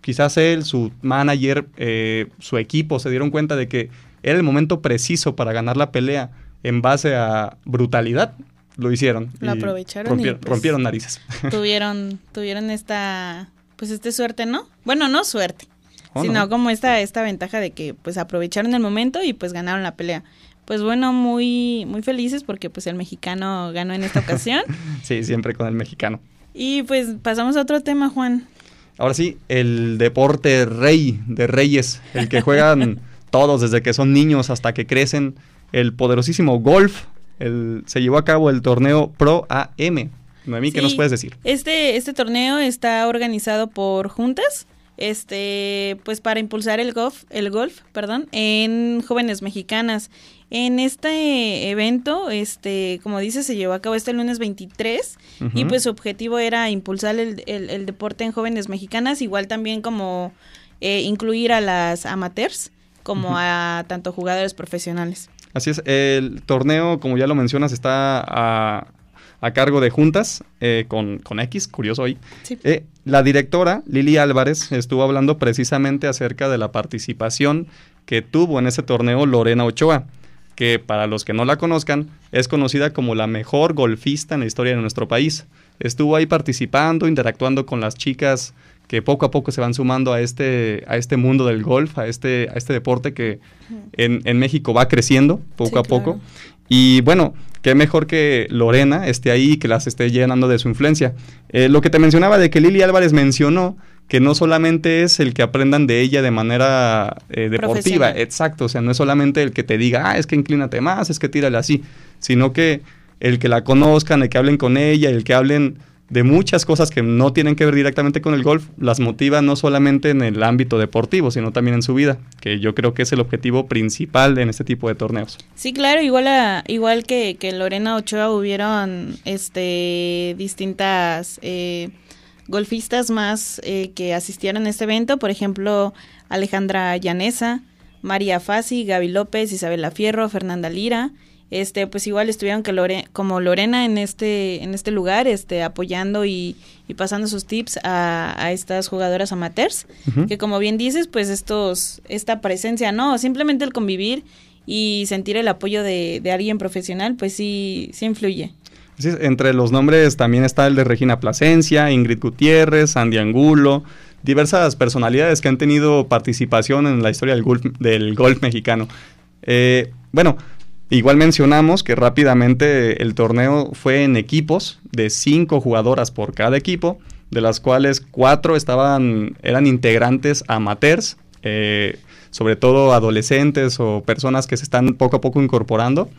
quizás él, su manager, eh, su equipo se dieron cuenta de que era el momento preciso para ganar la pelea en base a brutalidad, lo hicieron. Lo y aprovecharon y, rompieron- pues, rompieron narices. tuvieron, tuvieron esta, pues, este suerte, ¿no? Bueno, no suerte, Oh, sino no. como esta, esta ventaja de que, pues, aprovecharon el momento y, pues, ganaron la pelea. Pues bueno, muy, muy felices porque, pues, el mexicano ganó en esta ocasión. Sí, siempre con el mexicano. y, pues, pasamos a otro tema, Juan. Ahora sí, el deporte rey de reyes, el que juegan todos desde que son niños hasta que crecen, el poderosísimo golf. El, se llevó a cabo el torneo Pro AM. Noemí, ¿qué Sí, nos puedes decir? Este, este torneo está organizado por juntas, este, pues para impulsar el golf, el golf, perdón, en jóvenes mexicanas. En este evento, este, como dice, se llevó a cabo este lunes 23 y pues su objetivo era impulsar el, el- el deporte en jóvenes mexicanas, igual también como eh, incluir a las amateurs como a tanto jugadores profesionales. Así es, el torneo, como ya lo mencionas, está a, a cargo de juntas eh, con, con X, curioso ahí. Sí. Eh, la directora, Lili Álvarez, estuvo hablando precisamente acerca de la participación que tuvo en ese torneo Lorena Ochoa, que para los que no la conozcan, es conocida como la mejor golfista en la historia de nuestro país. Estuvo ahí participando, interactuando con las chicas que poco a poco se van sumando a este, a este mundo del golf, a este, a este deporte que en, en México va creciendo poco Sí, a poco. claro. Y bueno, qué mejor que Lorena esté ahí y que las esté llenando de su influencia. Eh, lo que te mencionaba de que Lili Álvarez mencionó que no solamente es el que aprendan de ella de manera eh, deportiva, exacto, o sea, no es solamente el que te diga, ah, es que inclínate más, es que tírale así, sino que el que la conozcan, el que hablen con ella, el que hablen de muchas cosas que no tienen que ver directamente con el golf, las motiva no solamente en el ámbito deportivo, sino también en su vida, que yo creo que es el objetivo principal en este tipo de torneos. Sí, claro, igual a, igual que, que Lorena Ochoa hubieron este distintas eh, golfistas más eh, que asistieron a este evento. Por ejemplo, Alejandra Llanesa, María Fasi, Gaby López, Isabela Fierro, Fernanda Lira, este pues igual estuvieron que Lore como Lorena en este en este lugar este apoyando y, y pasando sus tips a, a estas jugadoras amateurs que como bien dices pues estos esta presencia no simplemente el convivir y sentir el apoyo de, de alguien profesional pues sí sí influye. Sí, entre los nombres también está el de Regina Plasencia, Ingrid Gutiérrez, Sandy Angulo, diversas personalidades que han tenido participación en la historia del golf, del golf mexicano. Eh, bueno, igual mencionamos que rápidamente el torneo fue en equipos de cinco jugadoras por cada equipo, de las cuales cuatro estaban, eran integrantes amateurs, eh, sobre todo adolescentes o personas que se están poco a poco incorporando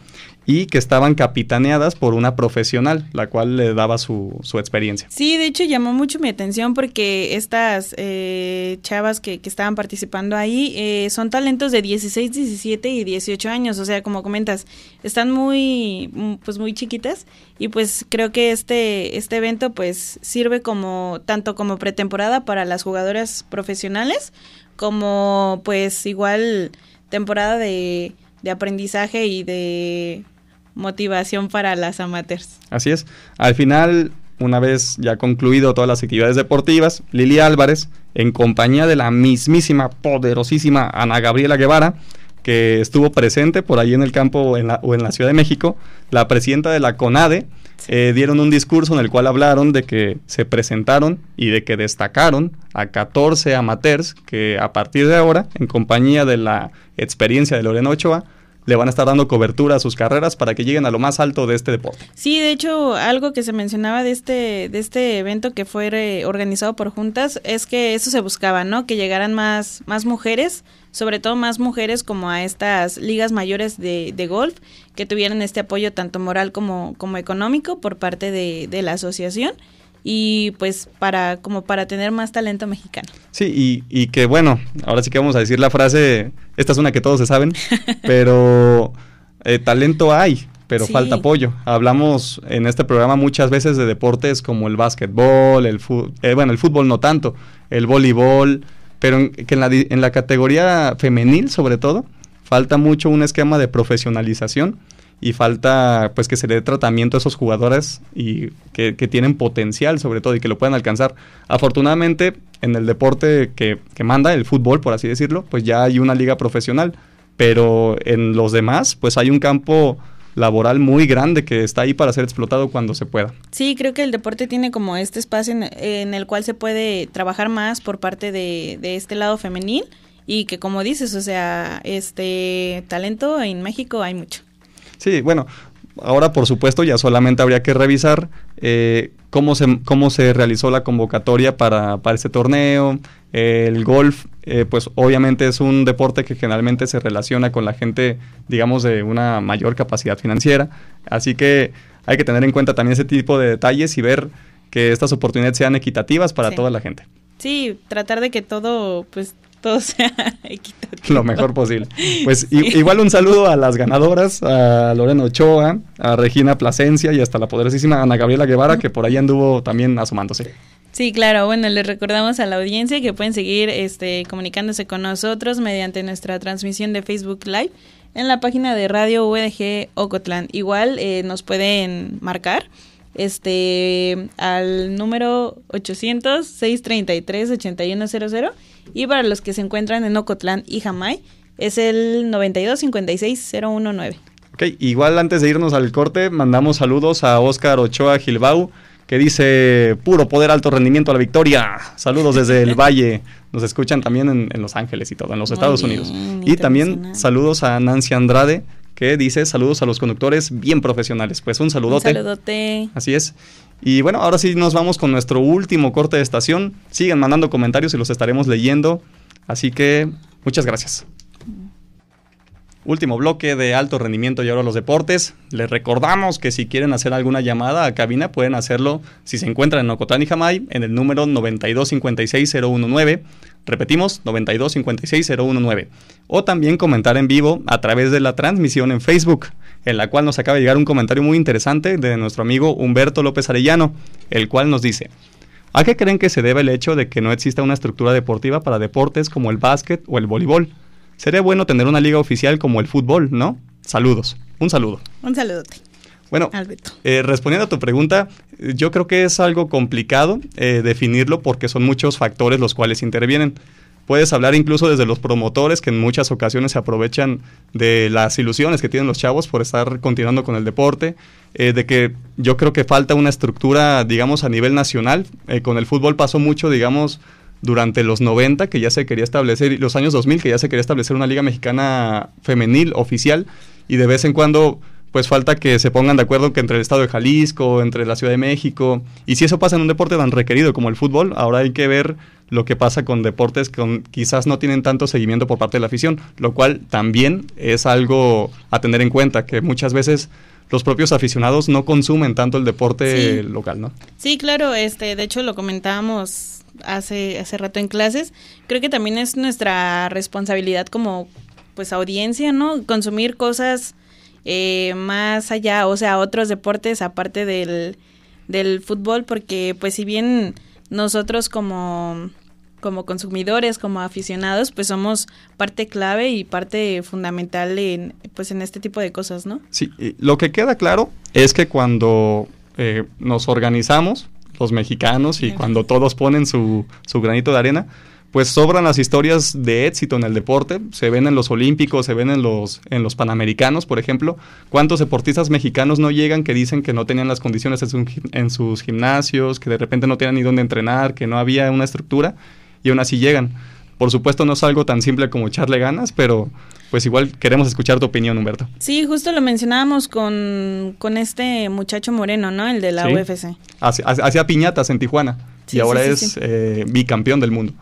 y que estaban capitaneadas por una profesional, la cual le daba su, su experiencia. Sí, de hecho llamó mucho mi atención porque estas eh, chavas que, estaban participando ahí eh, son talentos de 16, 17 y 18 años, o sea, como comentas, están muy, mm, pues muy chiquitas y pues creo que este, este evento pues sirve como, tanto como pretemporada para las jugadoras profesionales, como pues igual temporada de, de aprendizaje y de motivación para las amateurs. Así es. Al final, una vez ya concluido todas las actividades deportivas, Lili Álvarez, en compañía de la mismísima, poderosísima Ana Gabriela Guevara, que estuvo presente por ahí en el campo en la- o en la Ciudad de México, la presidenta de la CONADE, eh, dieron un discurso en el cual hablaron de que se presentaron y de que destacaron a 14 amateurs que a partir de ahora, en compañía de la experiencia de Lorena Ochoa, le van a estar dando cobertura a sus carreras para que lleguen a lo más alto de este deporte. Sí, de hecho, algo que se mencionaba de este, de este evento que fue eh, organizado por juntas es que eso se buscaba, ¿no? Que llegaran más, más mujeres, sobre todo más mujeres como a estas ligas mayores de, de golf, que tuvieran este apoyo tanto moral como, como económico por parte de, de la asociación y pues para como para tener más talento mexicano. Sí, y, y que bueno, ahora sí que vamos a decir la frase, esta es una que todos se saben, pero eh, talento hay, pero Sí. falta apoyo. Hablamos en este programa muchas veces de deportes como el básquetbol, el fu- eh, bueno, el fútbol no tanto, el voleibol, pero en, que en la, en la categoría femenil sobre todo, falta mucho un esquema de profesionalización y falta pues que se le dé tratamiento a esos jugadores y que, que tienen potencial sobre todo y que lo puedan alcanzar. Afortunadamente en el deporte que, que manda, el fútbol por así decirlo, pues ya hay una liga profesional, pero en los demás pues hay un campo laboral muy grande que está ahí para ser explotado cuando se pueda. Sí, creo que el deporte tiene como este espacio en, en el cual se puede trabajar más por parte de, de este lado femenil y que como dices, o sea, este talento en México hay mucho. Sí, bueno, ahora por supuesto ya solamente habría que revisar eh, cómo, se, cómo se realizó la convocatoria para, para este torneo. El golf, eh, pues obviamente es un deporte que generalmente se relaciona con la gente, digamos, de una mayor capacidad financiera. Así que hay que tener en cuenta también ese tipo de detalles y ver que estas oportunidades sean equitativas para Sí. toda la gente. Sí, tratar de que todo, pues, todo sea equitativo. lo mejor posible. Pues igual un saludo a las ganadoras, a Lorena Ochoa, a Regina Plasencia y hasta la poderosísima Ana Gabriela Guevara, que por ahí anduvo también asomándose. Sí, claro. Bueno, les recordamos a la audiencia que pueden seguir este, comunicándose con nosotros mediante nuestra transmisión de Facebook Live en la página de Radio UDG Ocotlán. Igual eh, nos pueden marcar este al número 800-633-8100 y para los que se encuentran en Ocotlán y Jamay es el 9256-019. Ok, igual antes de irnos al corte, mandamos saludos a Óscar Ochoa Gilbau, que dice, puro poder, alto rendimiento a la victoria. Saludos desde el Valle. Nos escuchan también en, en Los Ángeles y todo, en los Muy Estados bien, Unidos. Y también saludos a Nancy Andrade, que dice, saludos a los conductores bien profesionales. Pues un Un saludote. saludote. Así es. Y bueno, ahora sí nos vamos con nuestro último corte de estación. Sigan mandando comentarios y los estaremos leyendo. Así que muchas gracias. Último bloque de alto rendimiento y ahora los deportes. Les recordamos que si quieren hacer alguna llamada a cabina pueden hacerlo si se encuentran en Ocotlán y Jamay en el número 9256019. Repetimos, 9256019. O también comentar en vivo a través de la transmisión en Facebook, en la cual nos acaba de llegar un comentario muy interesante de nuestro amigo Humberto López Arellano, el cual nos dice, ¿A qué creen que se debe el hecho de que no exista una estructura deportiva para deportes como el básquet o el voleibol? Sería bueno tener una liga oficial como el fútbol, ¿no? Saludos. Un saludo. Un saludote. Bueno, eh, respondiendo a tu pregunta, yo creo que es algo complicado eh, definirlo porque son muchos factores los cuales intervienen. Puedes hablar incluso desde los promotores que en muchas ocasiones se aprovechan de las ilusiones que tienen los chavos por estar continuando con el deporte, eh, de que yo creo que falta una estructura, digamos, a nivel nacional. Eh, con el fútbol pasó mucho, digamos, durante los 90, que ya se quería establecer, y los años 2000, que ya se quería establecer una liga mexicana femenil oficial, y de vez en cuando pues falta que se pongan de acuerdo que entre el estado de Jalisco, entre la Ciudad de México, y si eso pasa en un deporte tan requerido como el fútbol, ahora hay que ver lo que pasa con deportes que quizás no tienen tanto seguimiento por parte de la afición, lo cual también es algo a tener en cuenta, que muchas veces los propios aficionados no consumen tanto el deporte local, ¿no? Sí, claro, este, de hecho lo comentábamos hace, hace rato en clases, creo que también es nuestra responsabilidad como pues audiencia, ¿no? Consumir cosas eh, más allá, o sea, otros deportes aparte del, del fútbol, porque pues si bien nosotros como como consumidores, como aficionados, pues somos parte clave y parte fundamental en, pues en este tipo de cosas, ¿no? Sí, lo que queda claro es que cuando eh, nos organizamos, los mexicanos, y cuando todos ponen su, su granito de arena, pues sobran las historias de éxito en el deporte, se ven en los olímpicos, se ven en los, en los panamericanos, por ejemplo. ¿Cuántos deportistas mexicanos no llegan que dicen que no tenían las condiciones en, sus gimnasios, que de repente no tenían ni dónde entrenar, que no había una estructura y aún así llegan? Por supuesto no es algo tan simple como echarle ganas, pero pues igual queremos escuchar tu opinión, Humberto. Sí, justo lo mencionábamos con, con este muchacho moreno, ¿no? El de la UFC. Hacía, piñatas en Tijuana y ahora es eh, bicampeón del mundo.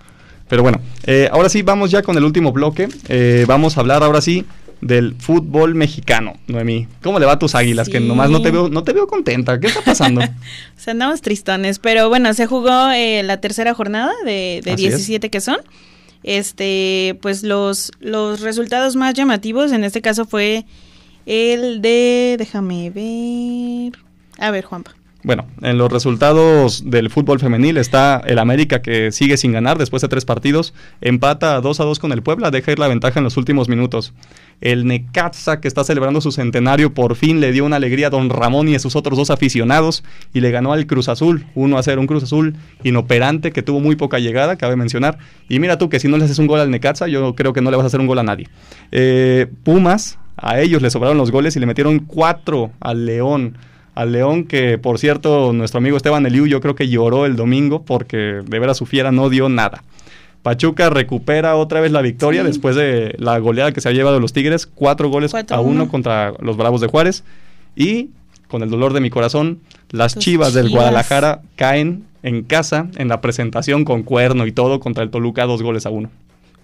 Pero bueno, eh, ahora sí vamos ya con el último bloque. Eh, vamos a hablar ahora sí del fútbol mexicano, Noemí. ¿Cómo le va a tus águilas? Que nomás no te veo, no te veo contenta. ¿Qué está pasando? o andamos tristones, pero bueno, se jugó eh, la tercera jornada de, de 17 que son. Este, pues los, los resultados más llamativos en este caso fue el de, déjame ver. A ver, Juanpa. Bueno, en los resultados del fútbol femenil está el América que sigue sin ganar después de tres partidos, empata 2 a 2 con el Puebla, deja ir la ventaja en los últimos minutos. El Necaxa que está celebrando su centenario por fin le dio una alegría a Don Ramón y a sus otros dos aficionados y le ganó al Cruz Azul, 1 a 0, un Cruz Azul inoperante que tuvo muy poca llegada, cabe mencionar. Y mira tú que si no le haces un gol al Necaxa, yo creo que no le vas a hacer un gol a nadie. Eh, Pumas, a ellos le sobraron los goles y le metieron cuatro al León al León, que por cierto, nuestro amigo Esteban Eliu yo creo que lloró el domingo porque de veras su fiera no dio nada. Pachuca recupera otra vez la victoria después de la goleada que se ha llevado los Tigres, cuatro goles a uno contra los Bravos de Juárez. Y con el dolor de mi corazón, las Chivas del Guadalajara caen en casa en la presentación con cuerno y todo contra el Toluca, dos goles a uno.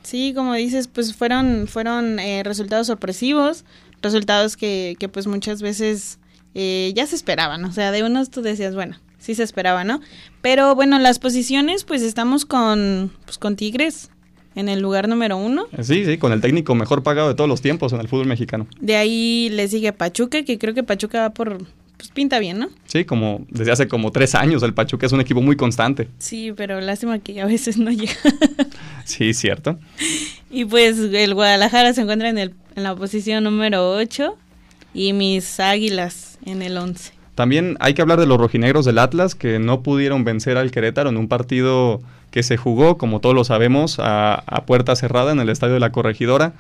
Sí, como dices, pues fueron, fueron eh, resultados sorpresivos, resultados que, que pues muchas veces eh, ya se esperaban, o sea, de unos tú decías, bueno, sí se esperaba, ¿no? Pero bueno, las posiciones, pues estamos con, pues, con Tigres en el lugar número uno. Sí, sí, con el técnico mejor pagado de todos los tiempos en el fútbol mexicano. De ahí le sigue Pachuca, que creo que Pachuca va por, pues pinta bien, ¿no? Sí, como desde hace como tres años el Pachuca es un equipo muy constante. Sí, pero lástima que a veces no llega. sí, cierto. Y pues el Guadalajara se encuentra en, el, en la posición número 8 y mis águilas en el 11. También hay que hablar de los rojinegros del Atlas que no pudieron vencer al Querétaro en un partido que se jugó, como todos lo sabemos, a, puerta cerrada en el estadio de la Corregidora.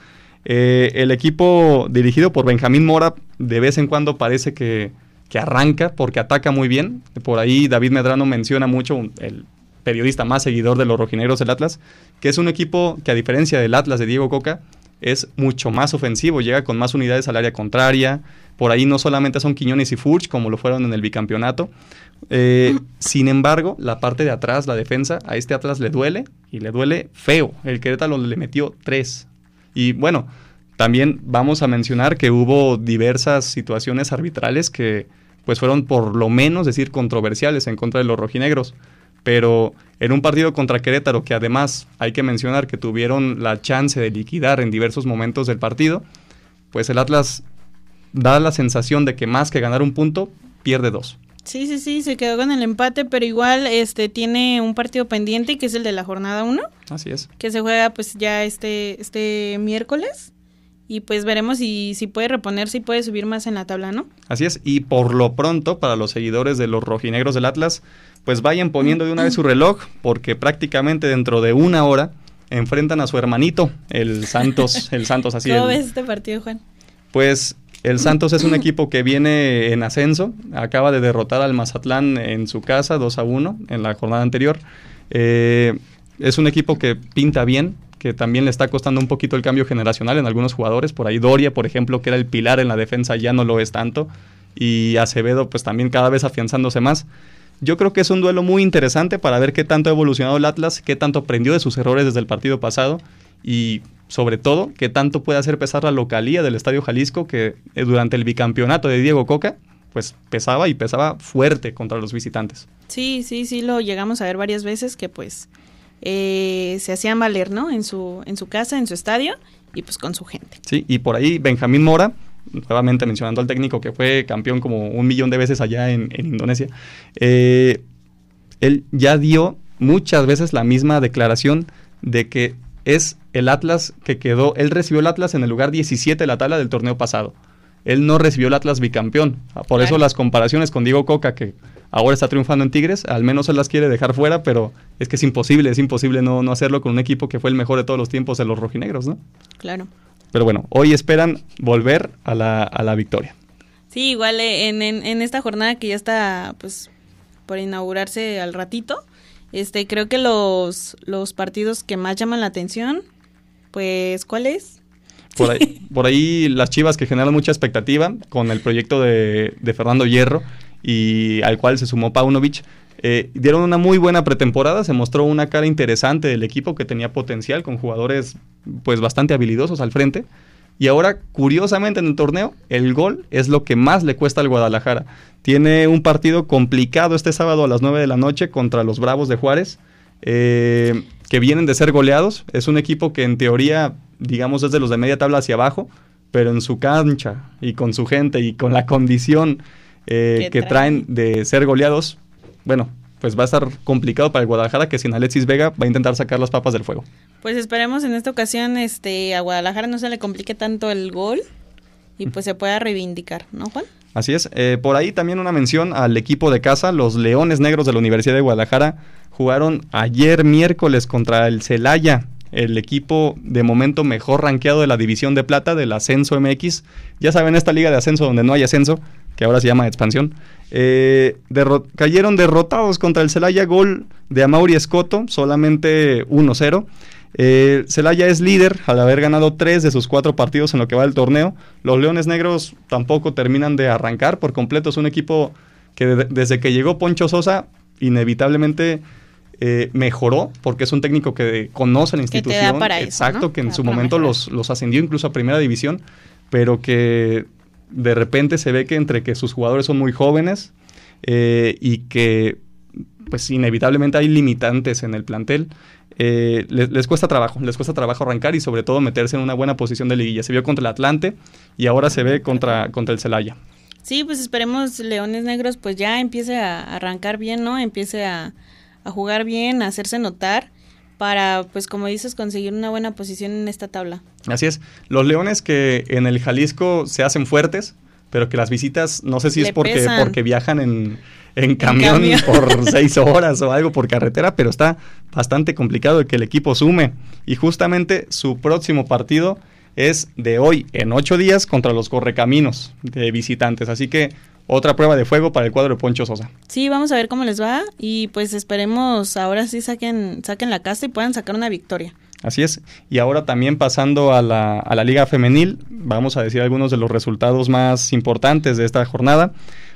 Eh, el equipo dirigido por Benjamín Mora de vez en cuando parece que, que, arranca porque ataca muy bien. Por ahí David Medrano menciona mucho, el periodista más seguidor de los rojinegros del Atlas, que es un equipo que a diferencia del Atlas de Diego Coca, es mucho más ofensivo, llega con más unidades al área contraria. Por ahí no solamente son Quiñones y Furch, como lo fueron en el bicampeonato. Eh, sin embargo, la parte de atrás, la defensa, a este Atlas le duele y le duele feo. El Querétaro le metió tres. Y bueno, también vamos a mencionar que hubo diversas situaciones arbitrales que pues fueron por lo menos decir controversiales en contra de los rojinegros pero en un partido contra Querétaro, que además hay que mencionar que tuvieron la chance de liquidar en diversos momentos del partido, pues el Atlas da la sensación de que más que ganar un punto, pierde dos. Sí, sí, sí, se quedó con el empate, pero igual este tiene un partido pendiente que es el de la jornada 1, Así es. que se juega pues ya este este miércoles y pues veremos si si puede reponerse y puede subir más en la tabla, ¿no? Así es, y por lo pronto, para los seguidores de los rojinegros del Atlas, pues vayan poniendo de una vez su reloj, porque prácticamente dentro de una hora enfrentan a su hermanito, el Santos, el Santos así. ¿Cómo el- ves este partido, Juan? Pues el Santos es un equipo que viene en ascenso, acaba de derrotar al Mazatlán en su casa 2 a 1 en la jornada anterior. Eh, es un equipo que pinta bien, que también le está costando un poquito el cambio generacional en algunos jugadores. Por ahí Doria, por ejemplo, que era el pilar en la defensa, ya no lo es tanto. Y Acevedo, pues también cada vez afianzándose más. Yo creo que es un duelo muy interesante para ver qué tanto ha evolucionado el Atlas, qué tanto aprendió de sus errores desde el partido pasado y sobre todo qué tanto puede hacer pesar la localía del Estadio Jalisco que eh, durante el bicampeonato de Diego Coca pues pesaba y pesaba fuerte contra los visitantes. Sí, sí, sí, lo llegamos a ver varias veces que pues eh, se hacían valer, ¿no? En su, en su casa, en su estadio y pues con su gente. Sí, y por ahí Benjamín Mora, nuevamente mencionando al técnico que fue campeón como un millón de veces allá en, Indonesia, eh, él ya dio muchas veces la misma declaración de que es el Atlas que quedó, él recibió el Atlas en el lugar 17 de la tabla del torneo pasado. Él no recibió el Atlas bicampeón. Por eso las comparaciones con Diego Coca, que ahora está triunfando en Tigres, al menos él las quiere dejar fuera, pero es que es imposible, es imposible no, no hacerlo con un equipo que fue el mejor de todos los tiempos de los rojinegros, ¿no? Claro. Pero bueno, hoy esperan volver a la, a la victoria. Sí, igual eh, en, en, en esta jornada que ya está pues por inaugurarse al ratito, este creo que los, los partidos que más llaman la atención, pues ¿cuál es? Por ahí, por ahí las Chivas que generan mucha expectativa con el proyecto de, de Fernando Hierro y al cual se sumó Paunovic. eh, dieron una muy buena pretemporada, se mostró una cara interesante del equipo que tenía potencial con jugadores pues bastante habilidosos al frente. Y ahora, curiosamente en el torneo, el gol es lo que más le cuesta al Guadalajara. Tiene un partido complicado este sábado a las 9 de la noche contra los Bravos de Juárez, eh, que vienen de ser goleados. Es un equipo que en teoría, digamos, es de los de media tabla hacia abajo, pero en su cancha y con su gente y con la condición eh, Que traen de ser goleados, bueno, pues va a estar complicado para el Guadalajara que sin Alexis Vega va a intentar sacar las papas del fuego. Pues esperemos en esta ocasión este a Guadalajara no se le complique tanto el gol y pues se pueda reivindicar, ¿no, Juan? Así es. Eh, por ahí también una mención al equipo de casa. Los Leones Negros de la Universidad de Guadalajara jugaron ayer miércoles contra el Celaya, el equipo de momento mejor rankeado de la División de Plata del Ascenso MX. Ya saben, esta liga de ascenso donde no hay ascenso, que ahora se llama expansión. Eh, cayeron derrotados contra el Celaya, gol de Amauri Escoto, solamente 1-0. Eh, Celaya es líder al haber ganado tres de sus cuatro partidos en lo que va del torneo. Los Leones Negros tampoco terminan de arrancar por completo. Es un equipo que de- desde que llegó Poncho Sosa, inevitablemente eh, mejoró, porque es un técnico que conoce la Que te da institución. para eso, exacto, ¿no? que en Para- su para momento mejorar. los, los ascendió incluso a primera división, pero que de repente se ve que entre que sus jugadores son muy jóvenes eh, y que pues inevitablemente hay limitantes en el plantel. eh, les, les cuesta trabajo, les cuesta trabajo arrancar y sobre todo meterse en una buena posición de liguilla. Se vio contra el Atlante y ahora se ve contra, contra el Celaya. Sí, pues esperemos Leones Negros pues ya empiece a arrancar bien, ¿no? Empiece a, a jugar bien, a hacerse notar para pues como dices conseguir una buena posición en esta tabla. Así es. Los Leones que en el Jalisco se hacen fuertes, pero que las visitas, no sé si Le es porque, pesan. porque viajan en, en camión por seis horas o algo por carretera, pero está bastante complicado que el equipo sume. Y justamente su próximo partido es de hoy, en ocho días, contra los Correcaminos de visitantes. Así que otra prueba de fuego para el cuadro de Poncho Sosa. Sí, vamos a ver cómo les va y pues esperemos ahora sí saquen saquen la casta y puedan sacar una victoria. Así es. Y ahora también pasando a la, a la Liga Femenil, vamos a decir algunos de los resultados más importantes de esta jornada.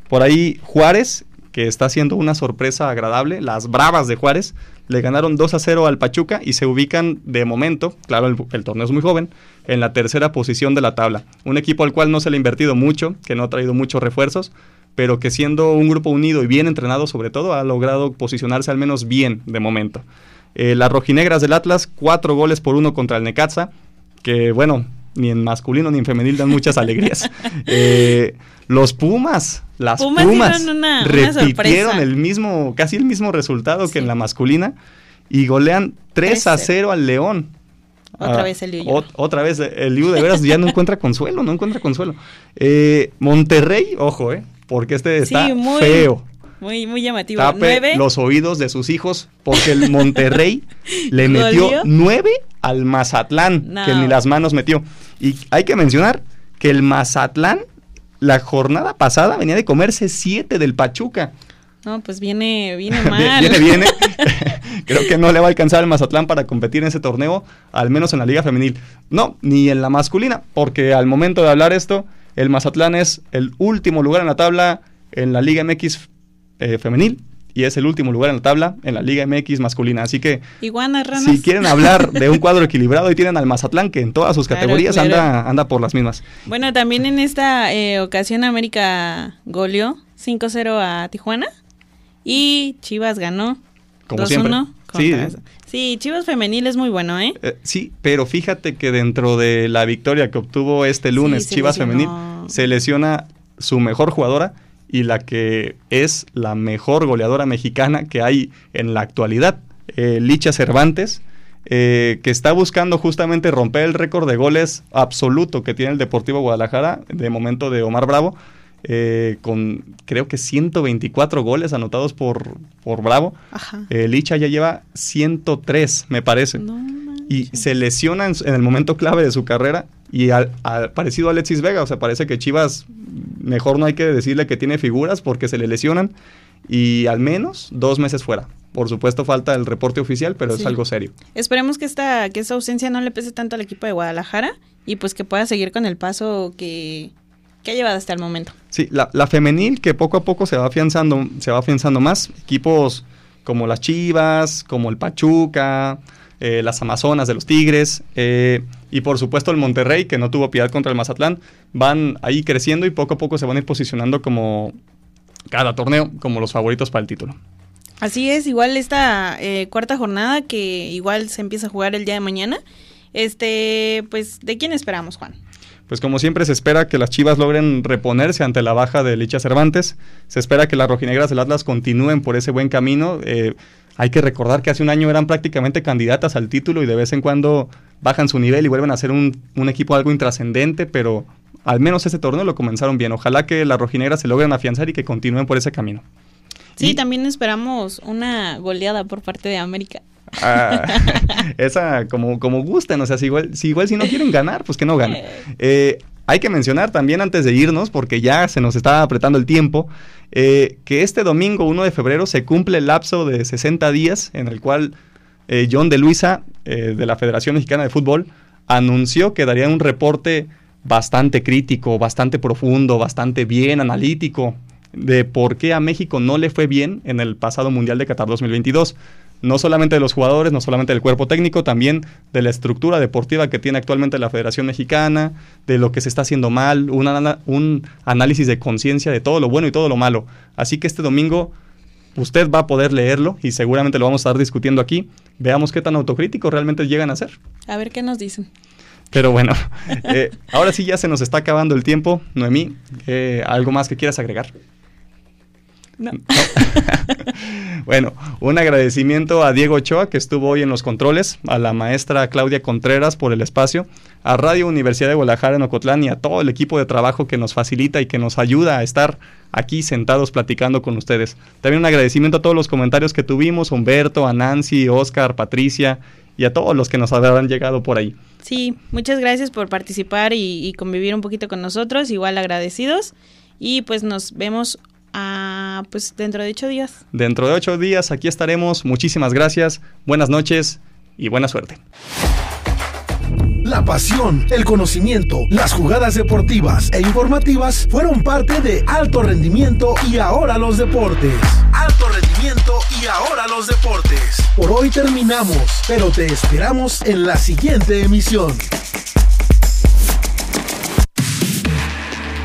Por ahí Juárez, que está haciendo una sorpresa agradable, las Bravas de Juárez, le ganaron 2 a 0 al Pachuca y se ubican de momento, claro, el, torneo es muy joven, en la tercera posición de la tabla. Un equipo al cual no se le ha invertido mucho, que no ha traído muchos refuerzos, pero que siendo un grupo unido y bien entrenado sobre todo, ha logrado posicionarse al menos bien de momento. Eh, las rojinegras del Atlas, cuatro goles por uno contra el Necaxa, que bueno, ni en masculino ni en femenil dan muchas alegrías. Eh, los Pumas, las Pumas Pumas, dieron una- una repitieron sorpresa. el mismo, casi el mismo resultado Sí. que en la masculina y golean 3 a 3-0. 0 al León. Otra Ah, vez el Liu. ot- otra vez, el Liu de veras ya no encuentra consuelo, no encuentra consuelo. Eh, Monterrey, ojo, eh, porque este está Sí, muy- feo. Muy, muy llamativo. Tape Nueve. los oídos de sus hijos porque el Monterrey le metió ¿Goleó? 9 al Mazatlán, No. que ni las manos metió. Y hay que mencionar que el Mazatlán la jornada pasada venía de comerse 7 del Pachuca. No, pues viene, viene Vie- mal. Viene, viene. Creo que no le va a alcanzar al Mazatlán para competir en ese torneo, al menos en la liga femenil. No, ni en la masculina, porque al momento de hablar esto, el Mazatlán es el último lugar en la tabla en la Liga MX eh, femenil y es el último lugar en la tabla en la Liga MX masculina. Así que ranas. si quieren hablar de un cuadro equilibrado y tienen al Mazatlán que en todas sus Claro, categorías claro. anda anda por las mismas. Bueno, también en esta eh, ocasión América goleó 5-0 a Tijuana y Chivas ganó Como 2-1 siempre. Sí, sí, Chivas femenil es muy bueno, ¿eh? Eh, sí, pero fíjate que dentro de la victoria que obtuvo este lunes Sí, Chivas lesionó. Femenil, se lesiona su mejor jugadora y la que es la mejor goleadora mexicana que hay en la actualidad, eh, Licha Cervantes, eh, que está buscando justamente romper el récord de goles absoluto que tiene el Deportivo Guadalajara, de momento de Omar Bravo, eh, con creo que 124 goles anotados por, por Bravo. Ajá. Licha ya lleva 103, me parece No y se lesiona en, el momento clave de su carrera y al, al- parecido a Alexis Vega, o sea, parece que Chivas mejor no hay que decirle que tiene figuras porque se le lesionan y al menos dos meses fuera. Por supuesto falta el reporte oficial, pero es algo serio. Esperemos que esta, que esta ausencia no le pese tanto al equipo de Guadalajara y pues que pueda seguir con el paso que, que ha llevado hasta el momento. Sí, la, la femenil que poco a poco se va afianzando, se va afianzando más. Equipos como las Chivas, como el Pachuca, eh, las Amazonas de los Tigres eh, y por supuesto el Monterrey que no tuvo piedad contra el Mazatlán van ahí creciendo y poco a poco se van a ir posicionando como cada torneo como los favoritos para el título. Así es, igual esta eh, cuarta jornada que igual se empieza a jugar el día de mañana. Este, pues, ¿de quién esperamos, Juan? Pues como siempre se espera que las Chivas logren reponerse ante la baja de Licha Cervantes. Se espera que las rojinegras del Atlas continúen por ese buen camino. Eh, hay que recordar que hace un año eran prácticamente candidatas al título y de vez en cuando bajan su nivel y vuelven a ser un, un equipo algo intrascendente, pero al menos ese torneo lo comenzaron bien. Ojalá que las rojinegras se logren afianzar y que continúen por ese camino. Sí, Y- también esperamos una goleada por parte de América. Ah, esa como, como gusten, o sea, si igual, si igual si no quieren ganar, pues que no ganen. Eh, hay que mencionar también antes de irnos, porque ya se nos está apretando el tiempo, eh, que este domingo 1 de febrero se cumple el lapso de 60 días en el cual eh, John de Luisa, eh, de la Federación Mexicana de Fútbol, anunció que daría un reporte bastante crítico, bastante profundo, bastante bien analítico de por qué a México no le fue bien en el pasado Mundial de Qatar 2022 no solamente de los jugadores, no solamente del cuerpo técnico, también de la estructura deportiva que tiene actualmente la Federación Mexicana, de lo que se está haciendo mal, un, análisis de conciencia de todo lo bueno y todo lo malo. Así que este domingo usted va a poder leerlo y seguramente lo vamos a estar discutiendo aquí. Veamos qué tan autocríticos realmente llegan a ser. A ver qué nos dicen. Pero bueno, eh, ahora sí ya se nos está acabando el tiempo. Noemí, eh, ¿algo más que quieras agregar? No. Bueno, un agradecimiento a Diego Ochoa que estuvo hoy en los controles, a la maestra Claudia Contreras por el espacio, a Radio Universidad de Guadalajara en Ocotlán y a todo el equipo de trabajo que nos facilita y que nos ayuda a estar aquí sentados platicando con ustedes. También un agradecimiento a todos los comentarios que tuvimos, a Humberto, a Nancy, Oscar, Patricia y a todos los que nos habrán llegado por ahí. Sí, muchas gracias por participar y, y convivir un poquito con nosotros, igual agradecidos. Y pues nos vemos ah, pues dentro de ocho días. Dentro de ocho días aquí estaremos. Muchísimas gracias, buenas noches y buena suerte. La pasión, el conocimiento, las jugadas deportivas e informativas fueron parte de Alto Rendimiento y ahora los deportes. Alto Rendimiento y ahora los deportes. Por hoy terminamos, pero te esperamos en la siguiente emisión.